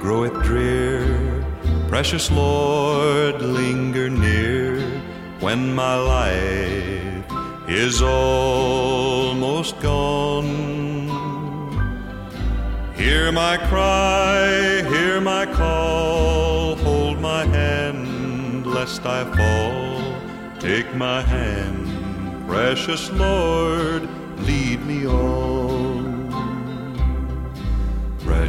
groweth drear, precious Lord, linger near when my life is almost gone. Hear my cry, hear my call, hold my hand lest I fall. Take my hand, precious Lord, lead me on.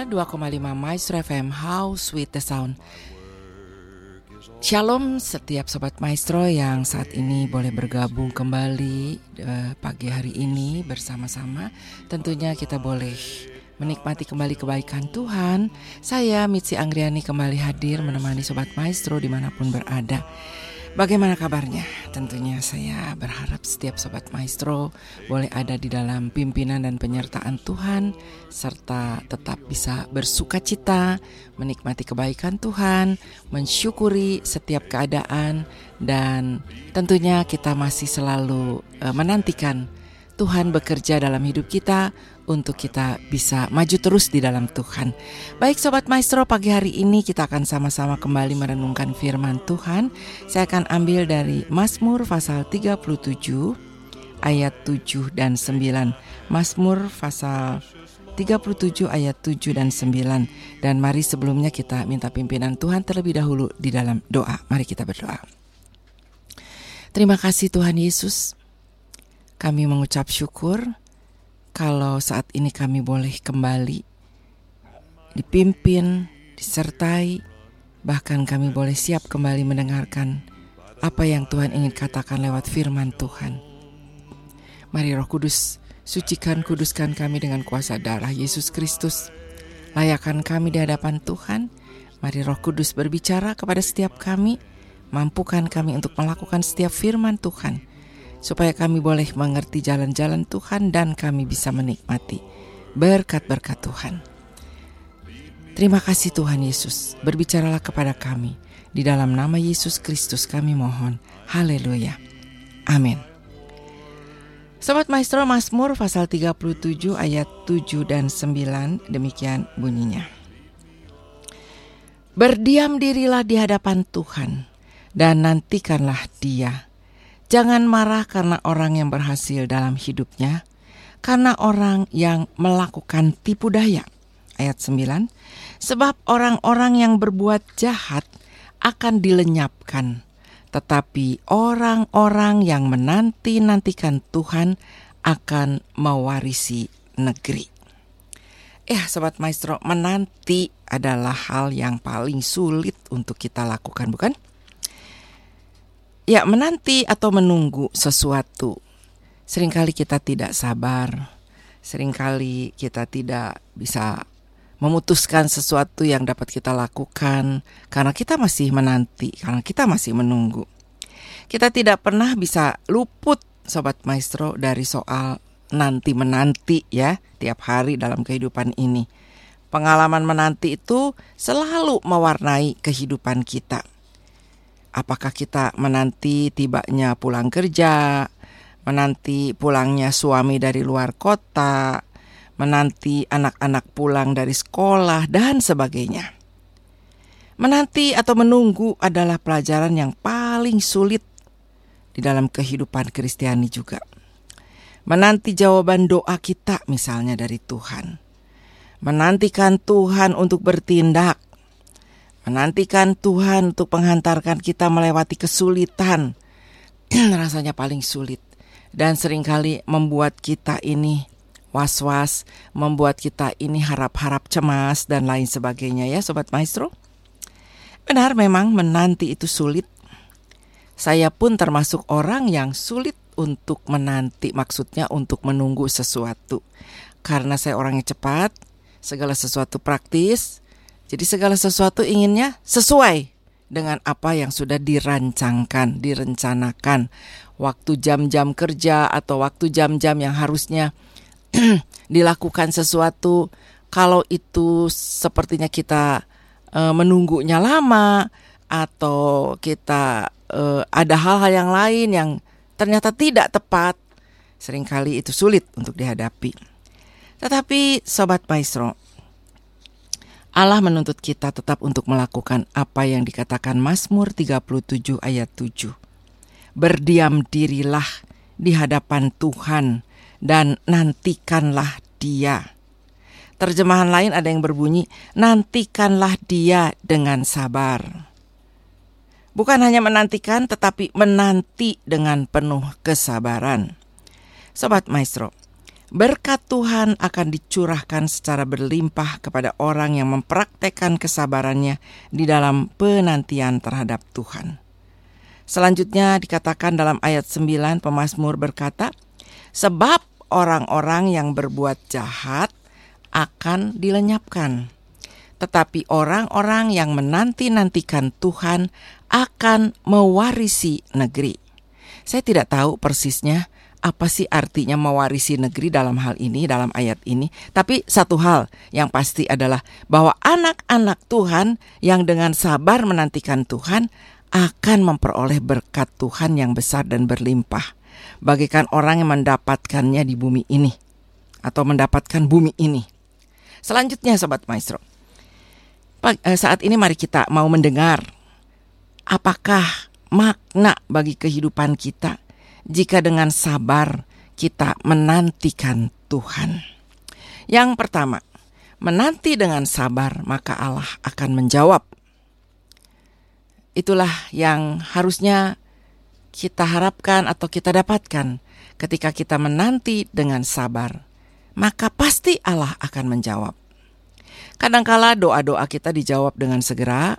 92,5 Maestro FM How Sweet the Sound. Shalom setiap Sobat Maestro yang saat ini boleh bergabung kembali uh, pagi hari ini bersama-sama. Tentunya kita boleh menikmati kembali kebaikan Tuhan. Saya Mitzi Anggriani kembali hadir menemani Sobat Maestro di mana pun berada Bagaimana kabarnya? Tentunya saya berharap setiap sobat maestro boleh ada di dalam pimpinan dan penyertaan Tuhan serta tetap bisa bersuka cita, menikmati kebaikan Tuhan, mensyukuri setiap keadaan dan tentunya kita masih selalu uh, menantikan Tuhan bekerja dalam hidup kita untuk kita bisa maju terus di dalam Tuhan. Baik Sobat Maestro, pagi hari ini kita akan sama-sama kembali merenungkan firman Tuhan. Saya akan ambil dari Mazmur pasal 37 ayat 7 dan 9. Mazmur pasal 37 ayat 7 dan 9. Dan mari sebelumnya kita minta pimpinan Tuhan terlebih dahulu di dalam doa. Mari kita berdoa. Terima kasih Tuhan Yesus kami mengucap syukur kalau saat ini kami boleh kembali dipimpin, disertai, bahkan kami boleh siap kembali mendengarkan apa yang Tuhan ingin katakan lewat firman Tuhan. Mari Roh Kudus, sucikan kuduskan kami dengan kuasa darah Yesus Kristus. Layakan kami di hadapan Tuhan. Mari Roh Kudus berbicara kepada setiap kami, mampukan kami untuk melakukan setiap firman Tuhan supaya kami boleh mengerti jalan-jalan Tuhan dan kami bisa menikmati berkat-berkat Tuhan. Terima kasih Tuhan Yesus, berbicaralah kepada kami. Di dalam nama Yesus Kristus kami mohon. Haleluya. Amin. Sobat Maestro Mazmur pasal 37 ayat 7 dan 9 demikian bunyinya. Berdiam dirilah di hadapan Tuhan dan nantikanlah dia Jangan marah karena orang yang berhasil dalam hidupnya, karena orang yang melakukan tipu daya. Ayat 9, sebab orang-orang yang berbuat jahat akan dilenyapkan, tetapi orang-orang yang menanti-nantikan Tuhan akan mewarisi negeri. Eh, sobat maestro, menanti adalah hal yang paling sulit untuk kita lakukan, bukan? Ya, menanti atau menunggu sesuatu. Seringkali kita tidak sabar. Seringkali kita tidak bisa memutuskan sesuatu yang dapat kita lakukan karena kita masih menanti, karena kita masih menunggu. Kita tidak pernah bisa luput sobat maestro dari soal nanti menanti ya tiap hari dalam kehidupan ini. Pengalaman menanti itu selalu mewarnai kehidupan kita. Apakah kita menanti tibanya pulang kerja, menanti pulangnya suami dari luar kota, menanti anak-anak pulang dari sekolah, dan sebagainya. Menanti atau menunggu adalah pelajaran yang paling sulit di dalam kehidupan Kristiani juga. Menanti jawaban doa kita misalnya dari Tuhan. Menantikan Tuhan untuk bertindak menantikan Tuhan untuk menghantarkan kita melewati kesulitan rasanya paling sulit dan sering kali membuat kita ini was-was, membuat kita ini harap-harap cemas dan lain sebagainya ya sobat maestro. Benar memang menanti itu sulit. Saya pun termasuk orang yang sulit untuk menanti, maksudnya untuk menunggu sesuatu. Karena saya orangnya cepat, segala sesuatu praktis, jadi segala sesuatu inginnya sesuai dengan apa yang sudah dirancangkan, direncanakan. Waktu jam-jam kerja atau waktu jam-jam yang harusnya dilakukan sesuatu, kalau itu sepertinya kita e, menunggunya lama atau kita e, ada hal-hal yang lain yang ternyata tidak tepat, sering kali itu sulit untuk dihadapi. Tetapi Sobat Maestro, Allah menuntut kita tetap untuk melakukan apa yang dikatakan Mazmur 37 ayat 7. Berdiam dirilah di hadapan Tuhan dan nantikanlah dia. Terjemahan lain ada yang berbunyi, nantikanlah dia dengan sabar. Bukan hanya menantikan, tetapi menanti dengan penuh kesabaran. Sobat Maestro, berkat Tuhan akan dicurahkan secara berlimpah kepada orang yang mempraktekkan kesabarannya di dalam penantian terhadap Tuhan. Selanjutnya dikatakan dalam ayat 9 pemazmur berkata, Sebab orang-orang yang berbuat jahat akan dilenyapkan tetapi orang-orang yang menanti-nantikan Tuhan akan mewarisi negeri. Saya tidak tahu persisnya apa sih artinya mewarisi negeri dalam hal ini, dalam ayat ini. Tapi satu hal yang pasti adalah bahwa anak-anak Tuhan yang dengan sabar menantikan Tuhan akan memperoleh berkat Tuhan yang besar dan berlimpah. Bagikan orang yang mendapatkannya di bumi ini atau mendapatkan bumi ini. Selanjutnya Sobat Maestro, Eh, saat ini mari kita mau mendengar apakah makna bagi kehidupan kita jika dengan sabar kita menantikan Tuhan. Yang pertama, menanti dengan sabar maka Allah akan menjawab. Itulah yang harusnya kita harapkan atau kita dapatkan ketika kita menanti dengan sabar. Maka pasti Allah akan menjawab. Kadangkala doa-doa kita dijawab dengan segera,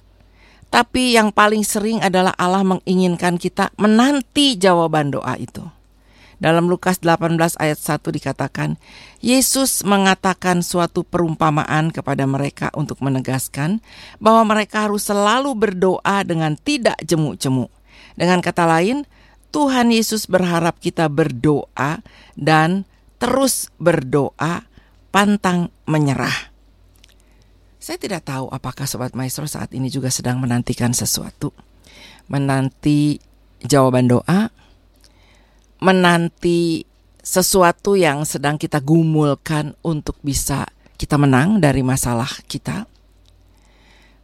tapi yang paling sering adalah Allah menginginkan kita menanti jawaban doa itu. Dalam Lukas 18 ayat 1 dikatakan, Yesus mengatakan suatu perumpamaan kepada mereka untuk menegaskan bahwa mereka harus selalu berdoa dengan tidak jemu-jemu. Dengan kata lain, Tuhan Yesus berharap kita berdoa dan terus berdoa, pantang menyerah. Saya tidak tahu apakah Sobat Maestro saat ini juga sedang menantikan sesuatu. Menanti jawaban doa, menanti sesuatu yang sedang kita gumulkan untuk bisa kita menang dari masalah kita.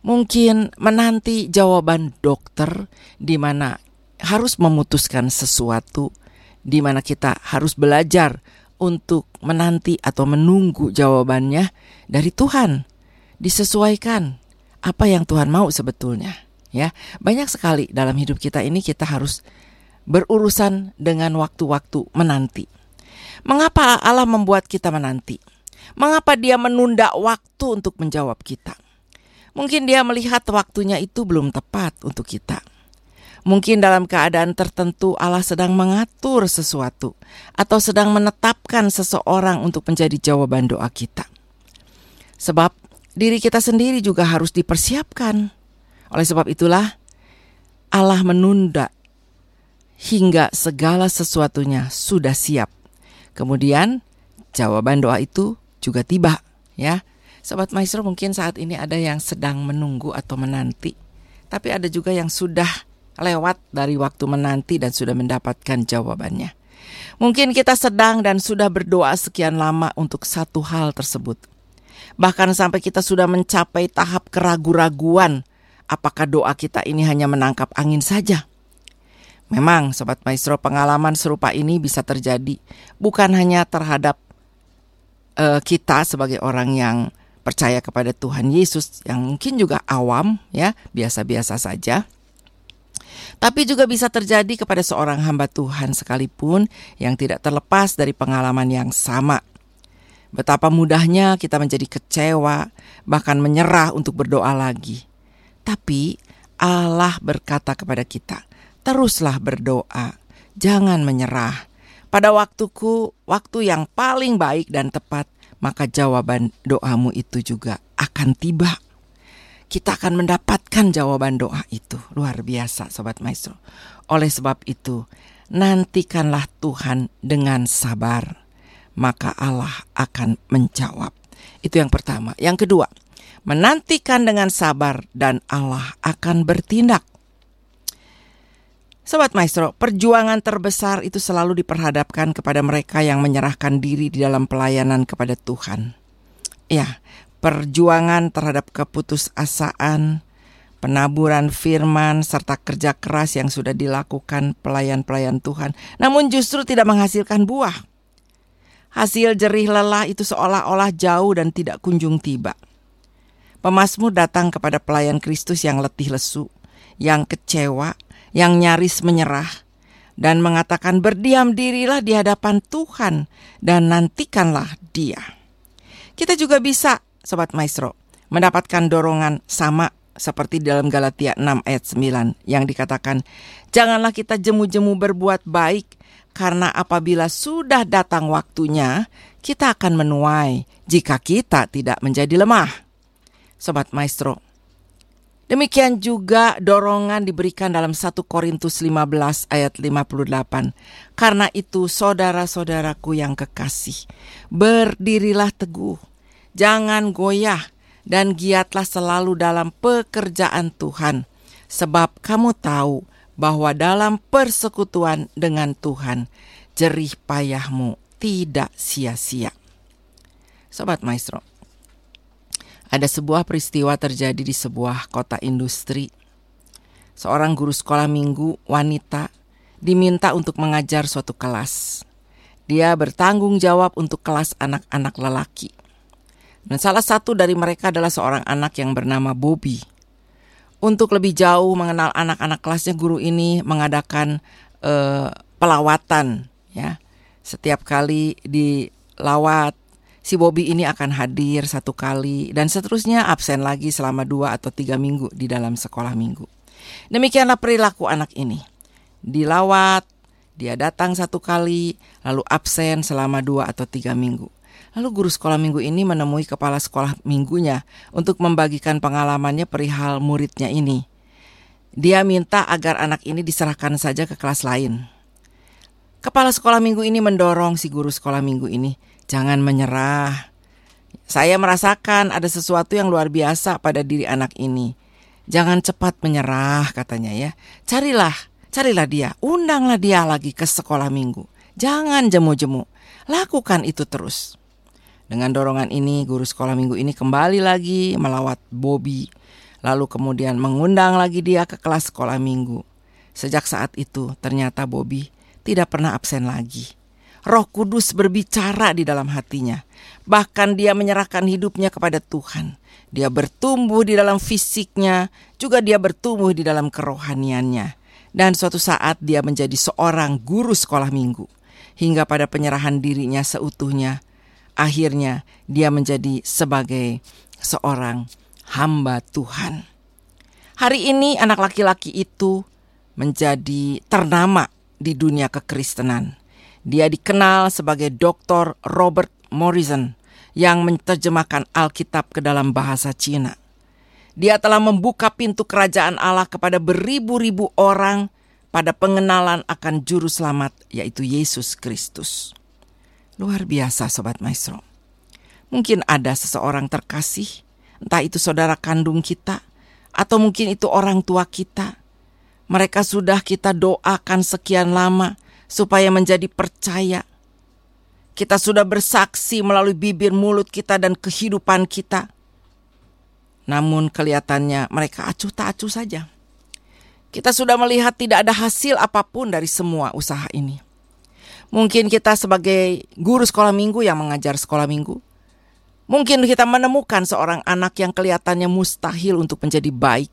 Mungkin menanti jawaban dokter di mana harus memutuskan sesuatu di mana kita harus belajar untuk menanti atau menunggu jawabannya dari Tuhan disesuaikan apa yang Tuhan mau sebetulnya ya. Banyak sekali dalam hidup kita ini kita harus berurusan dengan waktu-waktu menanti. Mengapa Allah membuat kita menanti? Mengapa dia menunda waktu untuk menjawab kita? Mungkin dia melihat waktunya itu belum tepat untuk kita. Mungkin dalam keadaan tertentu Allah sedang mengatur sesuatu atau sedang menetapkan seseorang untuk menjadi jawaban doa kita. Sebab diri kita sendiri juga harus dipersiapkan. Oleh sebab itulah Allah menunda hingga segala sesuatunya sudah siap. Kemudian jawaban doa itu juga tiba, ya. Sobat Maestro mungkin saat ini ada yang sedang menunggu atau menanti, tapi ada juga yang sudah lewat dari waktu menanti dan sudah mendapatkan jawabannya. Mungkin kita sedang dan sudah berdoa sekian lama untuk satu hal tersebut Bahkan sampai kita sudah mencapai tahap keragu-raguan apakah doa kita ini hanya menangkap angin saja. Memang Sobat Maestro pengalaman serupa ini bisa terjadi bukan hanya terhadap uh, kita sebagai orang yang percaya kepada Tuhan Yesus yang mungkin juga awam ya, biasa-biasa saja. Tapi juga bisa terjadi kepada seorang hamba Tuhan sekalipun yang tidak terlepas dari pengalaman yang sama. Betapa mudahnya kita menjadi kecewa, bahkan menyerah untuk berdoa lagi. Tapi Allah berkata kepada kita, "Teruslah berdoa, Jangan menyerah. Pada waktuku, waktu yang paling baik dan tepat, maka jawaban doamu itu juga akan tiba. Kita akan mendapatkan jawaban doa itu. Luar biasa, Sobat Maestro. Oleh sebab itu, nantikanlah Tuhan dengan sabar, maka Allah akan menjawab. Itu yang pertama. Yang kedua, menantikan dengan sabar dan Allah akan bertindak. Sobat Maestro, perjuangan terbesar itu selalu diperhadapkan kepada mereka yang menyerahkan diri di dalam pelayanan kepada Tuhan. Ya, perjuangan terhadap keputusasaan, penaburan firman, serta kerja keras yang sudah dilakukan pelayan-pelayan Tuhan, namun justru tidak menghasilkan buah. Hasil jerih lelah itu seolah-olah jauh dan tidak kunjung tiba. Pemasmur datang kepada pelayan Kristus yang letih lesu, yang kecewa, yang nyaris menyerah dan mengatakan berdiam dirilah di hadapan Tuhan dan nantikanlah dia. Kita juga bisa, Sobat Maestro, mendapatkan dorongan sama seperti dalam Galatia 6 ayat 9 yang dikatakan, Janganlah kita jemu-jemu berbuat baik, karena apabila sudah datang waktunya, kita akan menuai jika kita tidak menjadi lemah. Sobat Maestro, Demikian juga dorongan diberikan dalam 1 Korintus 15 ayat 58. Karena itu saudara-saudaraku yang kekasih, berdirilah teguh, jangan goyah, dan giatlah selalu dalam pekerjaan Tuhan. Sebab kamu tahu bahwa dalam persekutuan dengan Tuhan, jerih payahmu tidak sia-sia. Sobat Maestro, ada sebuah peristiwa terjadi di sebuah kota industri. Seorang guru sekolah minggu wanita diminta untuk mengajar suatu kelas. Dia bertanggung jawab untuk kelas anak-anak lelaki. Dan salah satu dari mereka adalah seorang anak yang bernama Bobby. Untuk lebih jauh mengenal anak-anak kelasnya, guru ini mengadakan uh, pelawatan. Ya, setiap kali dilawat si Bobby ini akan hadir satu kali dan seterusnya absen lagi selama dua atau tiga minggu di dalam sekolah minggu. Demikianlah perilaku anak ini. Dilawat, dia datang satu kali, lalu absen selama dua atau tiga minggu. Lalu guru sekolah minggu ini menemui kepala sekolah minggunya untuk membagikan pengalamannya perihal muridnya ini. Dia minta agar anak ini diserahkan saja ke kelas lain. Kepala sekolah minggu ini mendorong si guru sekolah minggu ini Jangan menyerah. Saya merasakan ada sesuatu yang luar biasa pada diri anak ini. Jangan cepat menyerah katanya ya. Carilah, carilah dia, undanglah dia lagi ke sekolah minggu. Jangan jemu-jemu. Lakukan itu terus. Dengan dorongan ini, guru sekolah minggu ini kembali lagi melawat Bobby. Lalu kemudian mengundang lagi dia ke kelas sekolah minggu. Sejak saat itu, ternyata Bobby tidak pernah absen lagi. Roh Kudus berbicara di dalam hatinya. Bahkan dia menyerahkan hidupnya kepada Tuhan. Dia bertumbuh di dalam fisiknya, juga dia bertumbuh di dalam kerohaniannya. Dan suatu saat dia menjadi seorang guru sekolah minggu. Hingga pada penyerahan dirinya seutuhnya, akhirnya dia menjadi sebagai seorang hamba Tuhan. Hari ini anak laki-laki itu menjadi ternama di dunia kekristenan. Dia dikenal sebagai Dr. Robert Morrison yang menerjemahkan Alkitab ke dalam bahasa Cina. Dia telah membuka pintu kerajaan Allah kepada beribu-ribu orang pada pengenalan akan juru selamat yaitu Yesus Kristus. Luar biasa sobat maestro. Mungkin ada seseorang terkasih, entah itu saudara kandung kita atau mungkin itu orang tua kita. Mereka sudah kita doakan sekian lama, supaya menjadi percaya. Kita sudah bersaksi melalui bibir mulut kita dan kehidupan kita. Namun kelihatannya mereka acuh tak acuh saja. Kita sudah melihat tidak ada hasil apa pun dari semua usaha ini. Mungkin kita sebagai guru sekolah minggu yang mengajar sekolah minggu, mungkin kita menemukan seorang anak yang kelihatannya mustahil untuk menjadi baik,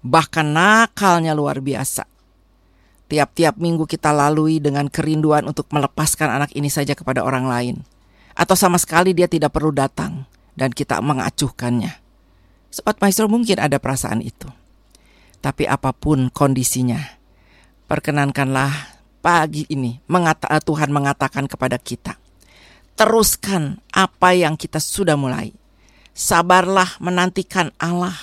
bahkan nakalnya luar biasa. Tiap-tiap minggu kita lalui dengan kerinduan untuk melepaskan anak ini saja kepada orang lain. Atau sama sekali dia tidak perlu datang dan kita mengacuhkannya. Sobat Maestro mungkin ada perasaan itu. Tapi apa pun kondisinya, perkenankanlah pagi ini mengata, Tuhan mengatakan kepada kita, teruskan apa yang kita sudah mulai. Sabarlah menantikan Allah.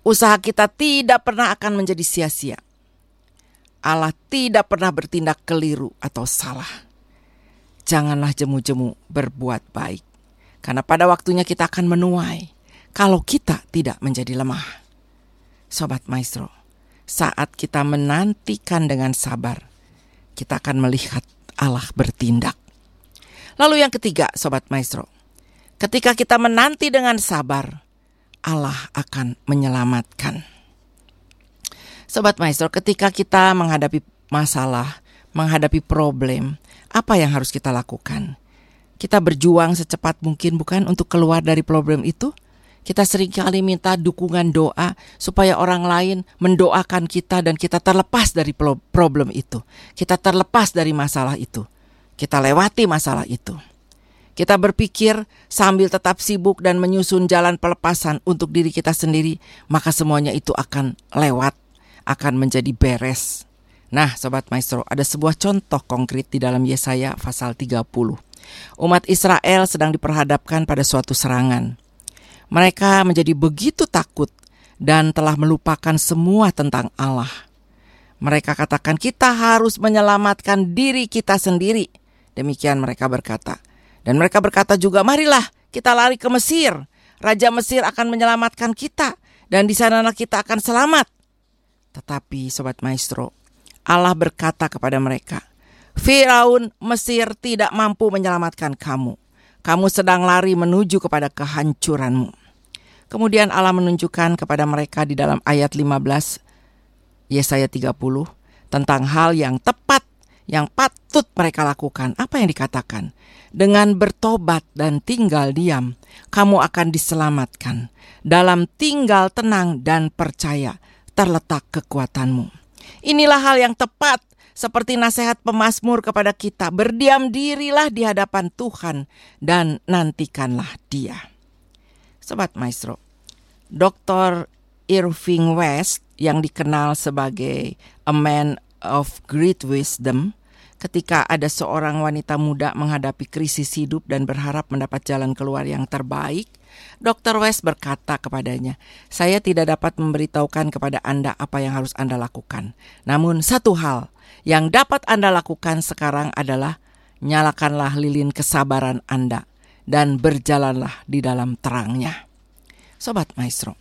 Usaha kita tidak pernah akan menjadi sia-sia. Allah tidak pernah bertindak keliru atau salah. Janganlah jemu-jemu berbuat baik. Karena pada waktunya kita akan menuai kalau kita tidak menjadi lemah. Sobat Maestro, saat kita menantikan dengan sabar, kita akan melihat Allah bertindak. Lalu yang ketiga, Sobat Maestro, ketika kita menanti dengan sabar, Allah akan menyelamatkan. Sobat Maestro, ketika kita menghadapi masalah, menghadapi problem, apa yang harus kita lakukan? Kita berjuang secepat mungkin bukan untuk keluar dari problem itu? Kita sering kali minta dukungan doa supaya orang lain mendoakan kita dan kita terlepas dari problem itu. Kita terlepas dari masalah itu kita lewati masalah itu. Kita berpikir sambil tetap sibuk dan menyusun jalan pelepasan untuk diri kita sendiri, maka semuanya itu akan lewat, akan menjadi beres. Nah, sobat maestro, ada sebuah contoh konkret di dalam Yesaya pasal 30. Umat Israel sedang diperhadapkan pada suatu serangan. Mereka menjadi begitu takut dan telah melupakan semua tentang Allah. Mereka katakan kita harus menyelamatkan diri kita sendiri Demikian mereka berkata. Dan mereka berkata juga, marilah kita lari ke Mesir. Raja Mesir akan menyelamatkan kita. Dan di sana kita akan selamat. Tetapi Sobat Maestro, Allah berkata kepada mereka, Firaun Mesir tidak mampu menyelamatkan kamu. Kamu sedang lari menuju kepada kehancuranmu. Kemudian Allah menunjukkan kepada mereka di dalam ayat 15 Yesaya 30 tentang hal yang tepat yang patut mereka lakukan. Apa yang dikatakan? Dengan bertobat dan tinggal diam, kamu akan diselamatkan. Dalam tinggal tenang dan percaya terletak kekuatanmu. Inilah hal yang tepat seperti nasihat pemazmur kepada kita, berdiam dirilah di hadapan Tuhan dan nantikanlah Dia. Sobat Maestro, Dr. Irving West yang dikenal sebagai a man of great wisdom ketika ada seorang wanita muda menghadapi krisis hidup dan berharap mendapat jalan keluar yang terbaik, Dr. West berkata kepadanya, "Saya tidak dapat memberitahukan kepada Anda apa yang harus Anda lakukan. Namun satu hal yang dapat Anda lakukan sekarang adalah nyalakanlah lilin kesabaran Anda dan berjalanlah di dalam terangnya." Sobat Maestro,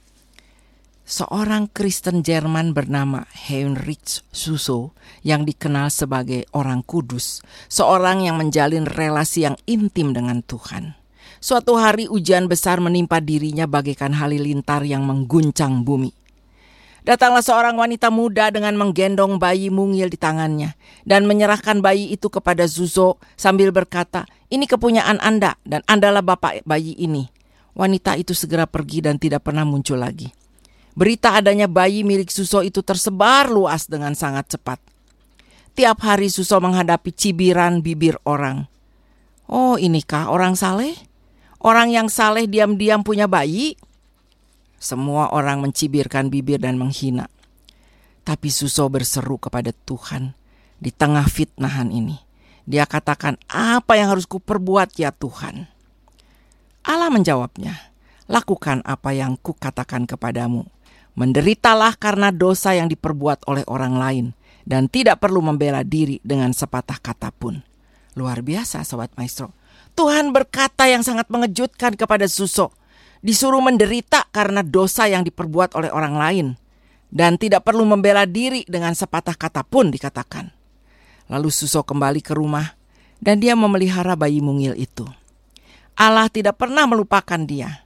seorang Kristen Jerman bernama Heinrich Suso yang dikenal sebagai orang kudus, seorang yang menjalin relasi yang intim dengan Tuhan. Suatu hari ujian besar menimpa dirinya bagaikan halilintar yang mengguncang bumi. Datanglah seorang wanita muda dengan menggendong bayi mungil di tangannya dan menyerahkan bayi itu kepada Suso sambil berkata, "Ini kepunyaan Anda dan Andalah bapak bayi ini." Wanita itu segera pergi dan tidak pernah muncul lagi. Berita adanya bayi milik Suso itu tersebar luas dengan sangat cepat. Tiap hari Suso menghadapi cibiran bibir orang. Oh inikah orang saleh? Orang yang saleh diam-diam punya bayi? Semua orang mencibirkan bibir dan menghina. Tapi Suso berseru kepada Tuhan di tengah fitnahan ini. Dia katakan, apa yang harus kuperbuat ya Tuhan? Allah menjawabnya, lakukan apa yang kukatakan kepadamu Menderitalah karena dosa yang diperbuat oleh orang lain dan tidak perlu membela diri dengan sepatah kata pun. Luar biasa Sobat Maestro. Tuhan berkata yang sangat mengejutkan kepada Suso. Disuruh menderita karena dosa yang diperbuat oleh orang lain. Dan tidak perlu membela diri dengan sepatah kata pun dikatakan. Lalu Suso kembali ke rumah dan dia memelihara bayi mungil itu. Allah tidak pernah melupakan dia.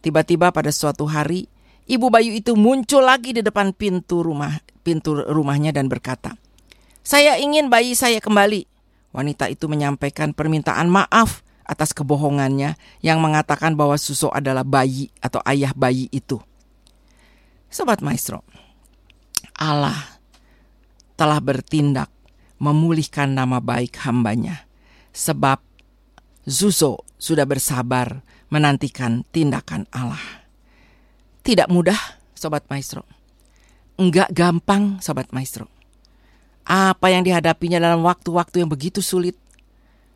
Tiba-tiba pada suatu hari, Ibu bayu itu muncul lagi di depan pintu rumah pintu rumahnya dan berkata, "Saya ingin bayi saya kembali." Wanita itu menyampaikan permintaan maaf atas kebohongannya yang mengatakan bahwa Suso adalah bayi atau ayah bayi itu. Sobat Maestro, Allah telah bertindak memulihkan nama baik hambanya sebab Suso sudah bersabar menantikan tindakan Allah. Tidak mudah, Sobat Maestro. Enggak gampang, Sobat Maestro. apa yang dihadapinya dalam waktu-waktu yang begitu sulit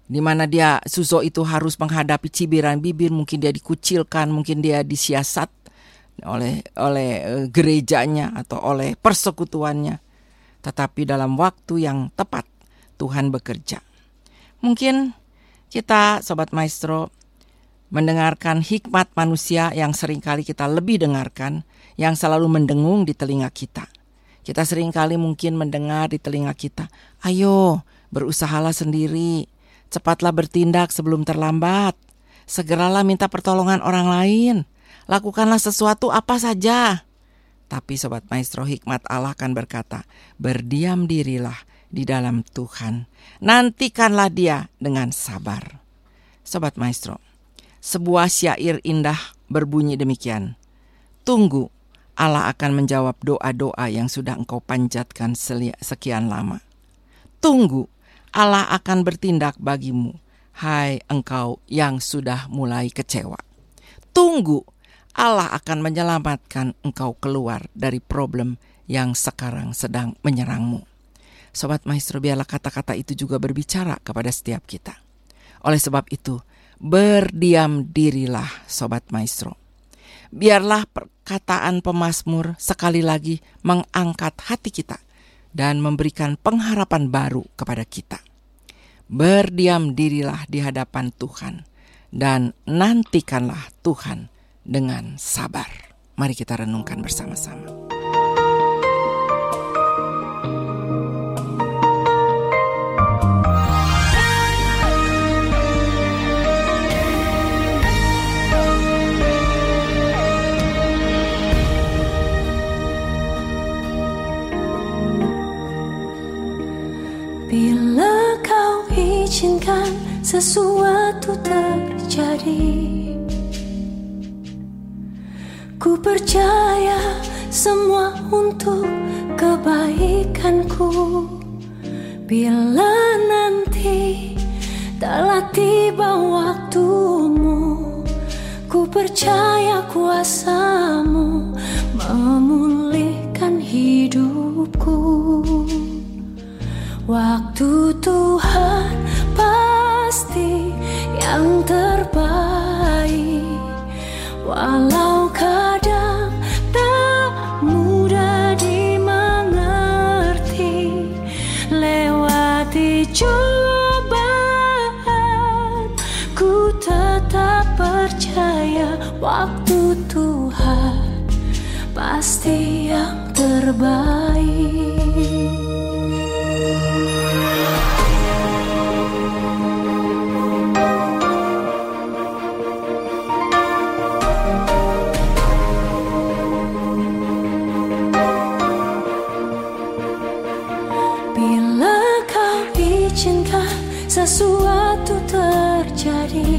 di mana dia Suzo itu harus menghadapi cibiran bibir, mungkin dia dikucilkan, mungkin dia disiasat oleh oleh eh, gerejanya atau oleh persekutuannya. Tetapi dalam waktu yang tepat Tuhan bekerja. Mungkin kita sobat maestro mendengarkan hikmat manusia yang sering kali kita lebih dengarkan, yang selalu mendengung di telinga kita. Kita sering kali mungkin mendengar di telinga kita, ayo berusahalah sendiri, cepatlah bertindak sebelum terlambat, segeralah minta pertolongan orang lain, lakukanlah sesuatu apa saja. Tapi Sobat Maestro Hikmat Allah akan berkata, berdiam dirilah di dalam Tuhan, nantikanlah dia dengan sabar. Sobat Maestro, sebuah syair indah berbunyi demikian, Tunggu Allah akan menjawab doa-doa yang sudah engkau panjatkan sekian lama. Tunggu, Allah akan bertindak bagimu, hai engkau yang sudah mulai kecewa. Tunggu, Allah akan menyelamatkan engkau keluar dari problem yang sekarang sedang menyerangmu. Sobat Maestro, biarlah kata-kata itu juga berbicara kepada setiap kita. Oleh sebab itu, berdiam dirilah Sobat Maestro biarlah perkataan pemazmur sekali lagi mengangkat hati kita dan memberikan pengharapan baru kepada kita. Berdiam dirilah di hadapan Tuhan dan nantikanlah Tuhan dengan sabar. Mari kita renungkan bersama-sama. Sesuatu terjadi. Ku percaya semua untuk kebaikanku. Bila nanti telah tiba waktumu Ku percaya kuasamu sesuatu terjadi.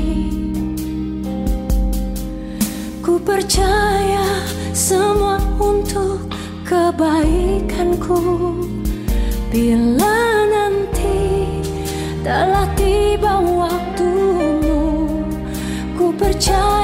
Ku percaya semua untuk kebaikanku. Bila nanti telah tiba waktumu Ku percaya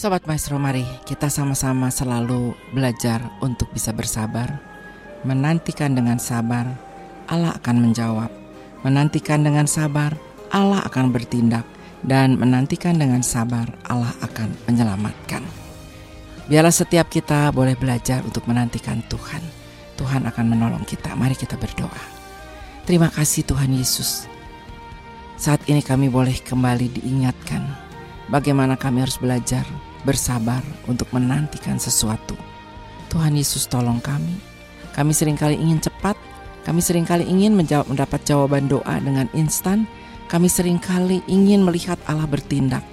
Sobat Maestro mari kita sama-sama selalu belajar untuk bisa bersabar Menantikan dengan sabar Allah akan menjawab. Menantikan dengan sabar Allah akan bertindak Dan menantikan dengan sabar Allah akan menyelamatkan. Biarlah setiap kita boleh belajar untuk menantikan Tuhan. Tuhan akan menolong kita. Mari kita berdoa. Terima kasih Tuhan Yesus. Saat ini kami boleh kembali diingatkan Bagaimana kami harus belajar bersabar untuk menantikan sesuatu. Tuhan Yesus tolong kami. Kami sering kali ingin cepat, kami sering kali ingin menjawab, mendapat jawaban doa dengan instan, kami sering kali ingin melihat Allah bertindak.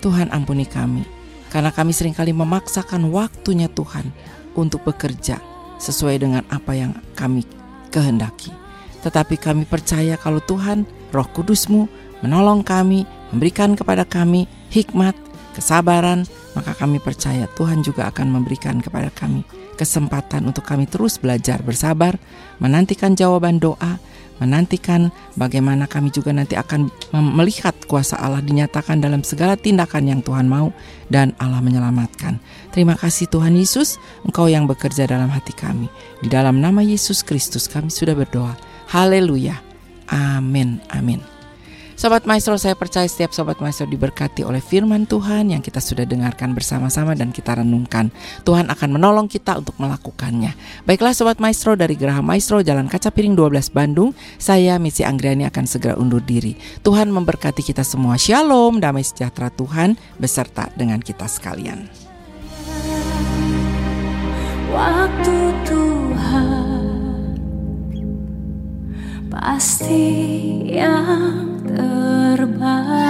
Tuhan ampuni kami. Karena kami sering kali memaksakan waktunya Tuhan untuk bekerja sesuai dengan apa yang kami kehendaki. Tetapi kami percaya kalau Tuhan, roh kudusmu, menolong kami, memberikan kepada kami hikmat, kesabaran, maka kami percaya Tuhan juga akan memberikan kepada kami kesempatan untuk kami terus belajar bersabar, menantikan jawaban doa, menantikan bagaimana kami juga nanti akan melihat kuasa Allah dinyatakan dalam segala tindakan yang Tuhan mau dan Allah menyelamatkan. Terima kasih Tuhan Yesus, Engkau yang bekerja dalam hati kami. Di dalam nama Yesus Kristus kami sudah berdoa. Haleluya. Amin. Amin. Sobat Maestro, saya percaya setiap Sobat Maestro diberkati oleh firman Tuhan yang kita sudah dengarkan bersama-sama dan kita renungkan. Tuhan akan menolong kita untuk melakukannya. Baiklah Sobat Maestro dari Geraha Maestro Jalan Kaca Piring 12 Bandung, saya Misi Anggriani akan segera undur diri. Tuhan memberkati kita semua. Shalom, damai sejahtera Tuhan beserta dengan kita sekalian. Waktu Tuhan pasti yang terbaik.